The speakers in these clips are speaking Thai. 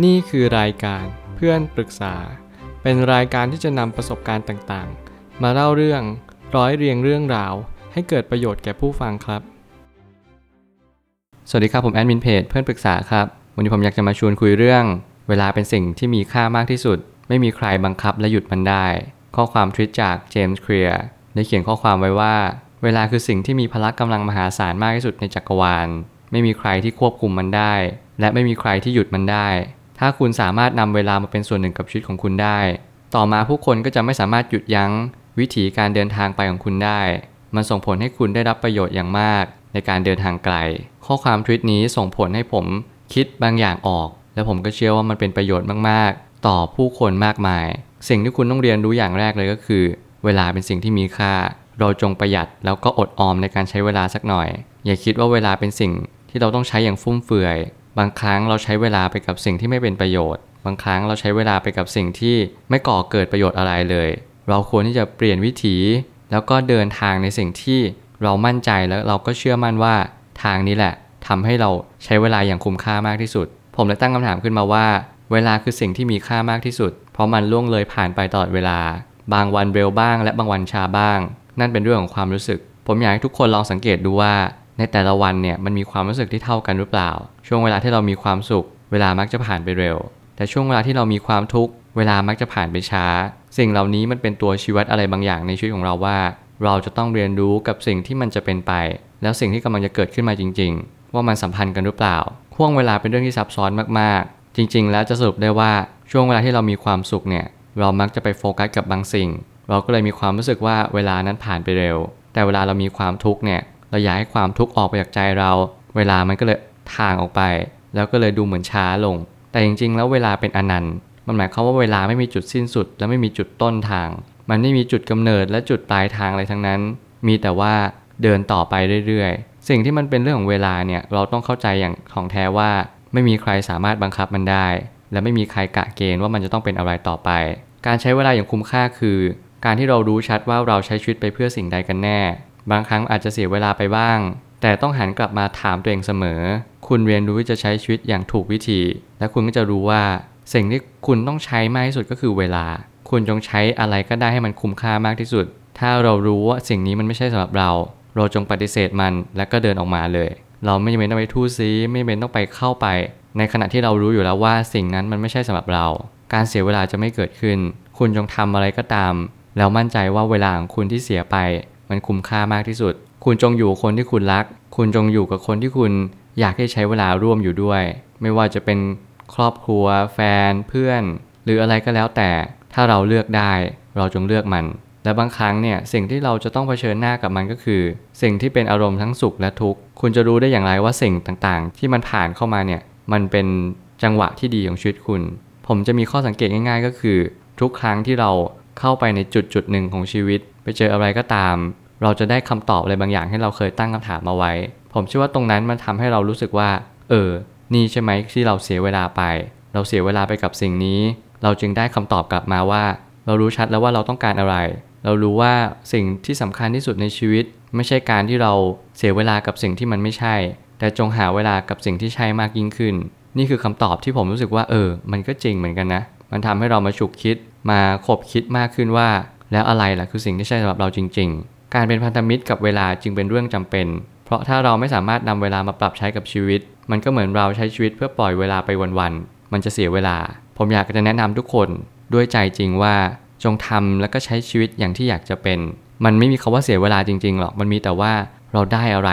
นี่คือรายการเพื่อนปรึกษา เป็นรายการที่จะนำประสบการณ์ต่างๆ มาเล่าเรื่องร้อยเรียงเรื่องราว ให้เกิดประโยชน์แก่ผู้ฟังครับ สวัสดีครับ ผมแอดมินเพจเพื่อนปรึกษาครับ วันนี้ผมอยากจะมาชวนคุยเรื่อง เวลาเป็นสิ่งที่มีค่ามากที่สุด ไม่มีใครบังคับและหยุดมันได้ ข้อความทวิตจากเจมส์เคลียร์ได้เขียนข้อความไว้ว่า เวลาคือสิ่งที่มีพละกำลังมหาศาลมากที่สุดในจักรวาล ไม่มีใครที่ควบคุมมันได้ และไม่มีใครที่หยุดมันได้ ถ้าคุณสามารถนำเวลามาเป็นส่วนหนึ่งกับชีวิตของคุณได้ ต่อมาผู้คนก็จะไม่สามารถหยุดยั้งวิถีการเดินทางไปของคุณได้ มันส่งผลให้คุณได้รับประโยชน์อย่างมากในการเดินทางไกล ข้อความทวิตนี้ส่งผลให้ผมคิดบางอย่างออก และผมก็เชื่อว่ามันเป็นประโยชน์มาก ๆ ต่อผู้คนมากมาย สิ่งที่คุณต้องเรียนรู้อย่างแรกเลยก็คือ เวลาเป็นสิ่งที่มีค่า เราจงประหยัดแล้วก็อดออมในการใช้เวลาสักหน่อย อย่าคิดว่าเวลาเป็นสิ่งที่เราต้องใช้อย่างฟุ่มเฟือย บางครั้งเราใช้เวลาไปกับสิ่งที่ไม่เป็นประโยชน์ บางครั้งเราใช้เวลาไปกับสิ่งที่ไม่ก่อเกิดประโยชน์อะไรเลย เราควรที่จะเปลี่ยนวิถี แล้วก็เดินทางในสิ่งที่เรามั่นใจแล้วเราก็เชื่อมั่นว่าทางนี้แหละทำให้เราใช้เวลาอย่างคุ้มค่ามากที่สุด ผมเลยตั้งคำถามขึ้นมาว่า เวลาคือสิ่งที่มีค่ามากที่สุด เพราะมันล่วงเลยผ่านไปตลอดเวลา บางวันเร็วบ้าง และบางวันช้าบ้าง นั่นเป็นเรื่องของความรู้สึก ผมอยากให้ทุกคนลองสังเกตดูว่า ในแต่ละวันเนี่ยมันมีความรู้สึกที่เท่ากันหรือเปล่า ช่วงเวลาที่เรามีความสุข เวลามักจะผ่านไปเร็ว แต่ช่วงเวลาที่เรามีความทุกข์เวลามักจะผ่านไปช้า สิ่งเหล่านี้มันเป็นตัวชี้วัดอะไรบางอย่างในชีวิตของเราว่า เราจะต้องเรียนรู้กับสิ่งที่มันจะเป็นไป แล้วสิ่งที่กำลังจะเกิดขึ้นมาจริง ๆ ว่ามันสัมพันธ์กันหรือเปล่าห่วงเวลาเป็นเรื่องที่ซับซ้อนมากๆ จริง ๆ แล้วจะสรุปได้ว่าช่วงเวลาที่เรามีความสุขเนี่ยเรามักจะไปโฟกัสกับบางสิ่ง เราก็เลยมีความรู้สึกว่าเวลานั้นผ่านไปเร็ว แต่เวลาเรามีความทุกข์เนี่ย เราอยากให้ความทุกข์ออกไปจากใจเรา เวลามันก็เลยทางออกไป แล้วก็เลยดูเหมือนช้าลง แต่จริงๆ แล้วเวลาเป็นอนันต์ มันหมายความว่าเวลาไม่มีจุดสิ้นสุด และไม่มีจุดต้นทาง มันไม่มีจุดกำเนิดและจุดปลายทางอะไรทั้งนั้น มีแต่ว่าเดินต่อไปเรื่อยๆ สิ่งที่มันเป็นเรื่องของเวลาเนี่ยเราต้องเข้าใจอย่างของแท้ว่า ไม่มีใครสามารถบังคับมันได้ และไม่มีใครกะเกณฑ์ว่ามันจะต้องเป็นอะไรต่อไป การใช้เวลาอย่างคุ้มค่าคือ การที่เรารู้ชัดว่าเราใช้ชีวิตไปเพื่อสิ่งใดกันแน่ บางครั้งอาจจะเสียเวลาไปบ้าง แต่ต้องหันกลับมาถามตัวเองเสมอ คุณเรียนรู้ที่จะใช้ชีวิตอย่างถูกวิธี และคุณก็จะรู้ว่า สิ่งที่คุณต้องใช้มากที่สุดก็คือเวลา คุณจงใช้อะไรก็ได้ให้มันคุ้มค่ามากที่สุด ถ้าเรารู้ว่าสิ่งนี้มันไม่ใช่สำหรับเรา เราจงปฏิเสธมันและก็เดินออกมาเลย เราไม่จำเป็นต้องไปทู่ซีไม่จำเป็นต้องไปเข้าไป ในขณะที่เรารู้อยู่แล้วว่าสิ่งนั้นมันไม่ใช่สำหรับเรา การเสียเวลาจะไม่เกิดขึ้น คุณจงทำอะไรก็ตามแล้วมั่นใจว่าเวลาของคุณที่เสียไป มันคุ้มค่ามากที่สุด คุณจงอยู่คนที่คุณรัก คุณจงอยู่กับคนที่คุณอยากให้ใช้เวลาร่วมอยู่ด้วย ไม่ว่าจะเป็นครอบครัว แฟน เพื่อน หรืออะไรก็แล้วแต่ ถ้าเราเลือกได้ เราจงเลือกมัน และบางครั้งเนี่ยสิ่งที่เราจะต้องเผชิญหน้ากับมันก็คือ สิ่งที่เป็นอารมณ์ทั้งสุขและทุกข์ คุณจะรู้ได้อย่างไรว่าสิ่งต่างๆ ที่มันผ่านเข้ามาเนี่ย มันเป็นจังหวะที่ดีของชีวิตคุณ ผมจะมีข้อสังเกตง่าย ๆ ก็คือ ทุกครั้งที่เราเข้าไปในจุดจุดหนึ่งของชีวิต ไปเจออะไรก็ตาม เราจะได้คำตอบอะไรบางอย่างให้เราเคยตั้งคำถามมาไว้ ผมเชื่อว่าตรงนั้นมันทำให้เรารู้สึกว่า เออ นี่ใช่ไหมที่เราเสียเวลาไป เราเสียเวลาไปกับสิ่งนี้ เราจึงได้คำตอบกลับมาว่า เรารู้ชัดแล้วว่าเราต้องการอะไร เรารู้ว่าสิ่งที่สำคัญที่สุดในชีวิต ไม่ใช่การที่เราเสียเวลากับสิ่งที่มันไม่ใช่ แต่จงหาเวลากับสิ่งที่ใช่มากยิ่งขึ้น นี่คือคำตอบที่ผมรู้สึกว่า เออ มันก็จริงเหมือนกันนะ มันทำให้เรามาฉุกคิดมาคบคิดมากขึ้นว่า แล้วอะไรล่ะคือสิ่งที่ใช่สำหรับเราจริง ๆ การเป็นพันธมิตรกับเวลาจึงเป็นเรื่องจำเป็น เพราะถ้าเราไม่สามารถนำเวลามาปรับใช้กับชีวิต มันก็เหมือนเราใช้ชีวิตเพื่อปล่อยเวลาไปวันๆ มันจะเสียเวลา ผมอยากจะแนะนำทุกคนด้วยใจจริงว่าจงทำแล้วก็ใช้ชีวิตอย่างที่อยากจะเป็น มันไม่มีคาว่าเสียเวลาจริงๆหรอก มันมีแต่ว่าเราได้อะไร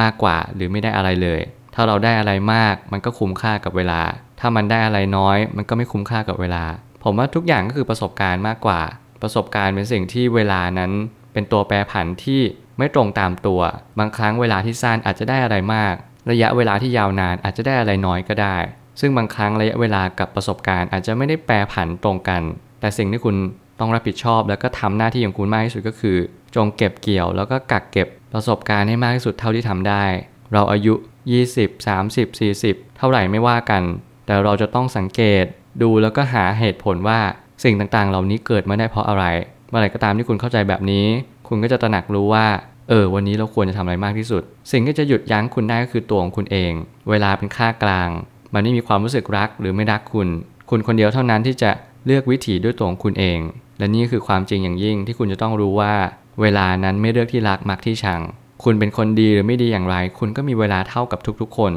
มากกว่าหรือไม่ได้อะไรเลย ถ้าเราได้อะไรมากมันก็คุ้มค่ากับเวลา ถ้ามันได้อะไรน้อย มันก็ไม่คุ้มค่ากับเวลา ผมว่าทุกอย่างก็คือประสบการณ์มากกว่า ประสบการณ์เป็นสิ่งที่เวลานั้นเป็นตัวแปรผันที่ไม่ตรงตามตัว บางครั้งเวลาที่สั้นอาจจะได้อะไรมาก ระยะเวลาที่ยาวนานอาจจะได้อะไรน้อยก็ได้ ซึ่งบางครั้งระยะเวลากับประสบการณ์อาจจะไม่ได้แปรผันตรงกัน แต่สิ่งที่คุณต้องรับผิดชอบ แล้วก็ทำหน้าที่ของคุณมากที่สุดก็คือ จงเก็บเกี่ยว แล้วก็กักเก็บประสบการณ์ให้มากที่สุดเท่าที่ทำได้ เราอายุ 20 30 40 เท่าไหร่ไม่ว่ากัน แต่เราจะต้องสังเกตดูแล้วก็หาเหตุผลว่า สิ่งต่างๆ เหล่านี้เกิดมาได้เพราะอะไร เมื่อไหร่ก็ตามที่คุณเข้าใจแบบนี้ คุณก็จะตระหนักรู้ว่า เออ วันนี้เราควรจะทำอะไรมากที่สุด สิ่งที่จะหยุดยั้งคุณได้ก็คือตัวของคุณเอง เวลาเป็นค่ากลาง มันไม่มีความรู้สึกรักหรือไม่รักคุณ คุณคนเดียวเท่านั้นที่จะเลือกวิถีด้วยตัวของคุณเอง และนี่คือความจริงอย่างยิ่งที่คุณจะต้องรู้ว่า เวลานั้นไม่เลือกที่รักมักที่ชัง คุณเป็นคนดีหรือไม่ดีอย่างไร คุณก็มีเวลาเท่ากับทุกๆ คน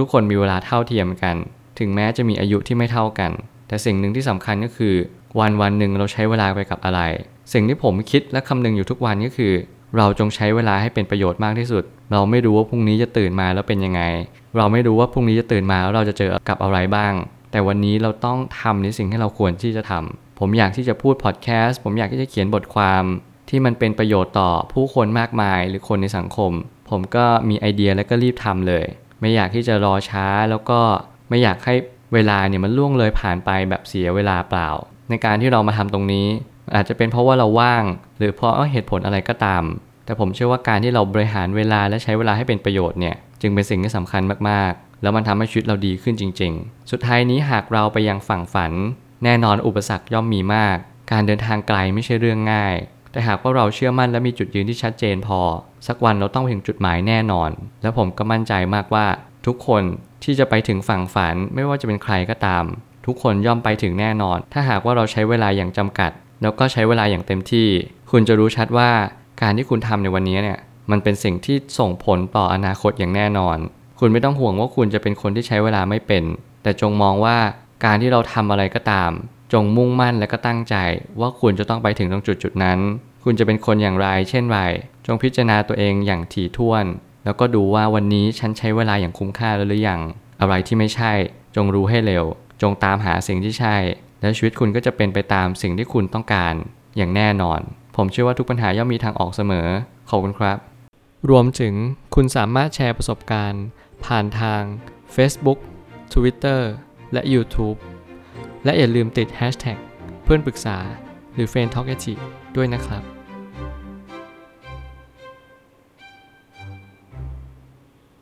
ทุกๆ คนมีเวลาเท่าเทียมกัน ถึงแม้จะมีอายุที่ไม่เท่ากัน แต่สิ่งหนึ่งที่สำคัญก็คือ วันวันหนึ่งเราใช้เวลาไปกับอะไร สิ่งที่ผมคิดและคำนึงอยู่ทุกวันก็คือ เราจงใช้เวลาให้เป็นประโยชน์มากที่สุด เราไม่รู้ว่าพรุ่งนี้จะตื่นมาแล้วเป็นยังไง เราไม่รู้ว่าพรุ่งนี้จะตื่นมาแล้วเราจะเจอกับอะไรบ้าง แต่วันนี้เราต้องทำในสิ่งที่เราควรที่จะทำผมอยากที่จะพูดพอดแคสต์ผมอยากที่จะเขียนบทความที่มันเป็นประโยชน์ต่อผู้คนมากมายหรือคนในสังคม ผมก็มีไอเดียแล้วก็รีบทำเลย ไม่อยากที่จะรอช้าแล้วก็ไม่อยากให้เวลาเนี่ยมันล่วงเลยผ่านไปแบบเสียเวลาเปล่า ในการที่เรามาทำตรงนี้ อาจจะเป็นเพราะว่าเราว่าง หรือเพราะเหตุผลอะไรก็ตาม แต่ผมเชื่อว่าการที่เราบริหารเวลาและใช้เวลาให้เป็นประโยชน์เนี่ยจึงเป็นสิ่งที่สำคัญมากๆ แล้วมันทำให้ชีวิตเราดีขึ้นจริง ๆ สุดท้ายนี้หากเราไปยังฝั่งฝัน แน่นอนอุปสรรคย่อมมีมาก การเดินทางไกลไม่ใช่เรื่องง่าย แต่หากว่าเราเชื่อมั่นและมีจุดยืนที่ชัดเจนพอ สักวันเราต้องไปถึงจุดหมายแน่นอน และผมก็มั่นใจมากว่าทุกคนที่จะไปถึงฝั่งฝันไม่ว่าจะเป็นใครก็ตาม ทุกคนย่อมไปถึงแน่นอน ถ้าหากว่าเราใช้เวลาอย่างจำกัด แล้วก็ใช้เวลาอย่างเต็มที่ คุณจะรู้ชัดว่าการที่คุณทำในวันนี้เนี่ย มันเป็นสิ่งที่ส่งผลต่ออนาคตอย่างแน่นอน คุณไม่ต้องห่วงว่าคุณจะเป็นคนที่ใช้เวลาไม่เป็น แต่จงมองว่าการที่เราทำอะไรก็ตาม จงมุ่งมั่นและก็ตั้งใจ ว่าคุณจะต้องไปถึงตรงจุดจุดนั้น คุณจะเป็นคนอย่างไร เช่นไร จงพิจารณาตัวเองอย่างถี่ถ้วน แล้วก็ดูว่าวันนี้ฉันใช้เวลาอย่างคุ้มค่าแล้วหรือยัง อะไรที่ไม่ใช่ จงรู้ให้เร็ว จงตามหาสิ่งที่ใช่ และชีวิตคุณก็จะเป็นไปตามสิ่งที่คุณต้องการอย่างแน่นอน ผมเชื่อว่าทุกปัญหาย่อมมีทางออกเสมอ ขอบคุณครับ รวมถึงคุณสามารถแชร์ประสบการณ์ ผ่านทาง Facebook Twitter และ YouTube และอย่าลืมติด Hashtag เพื่อนปรึกษาหรือ f r ร e n d t a l k a ด้วยนะครับ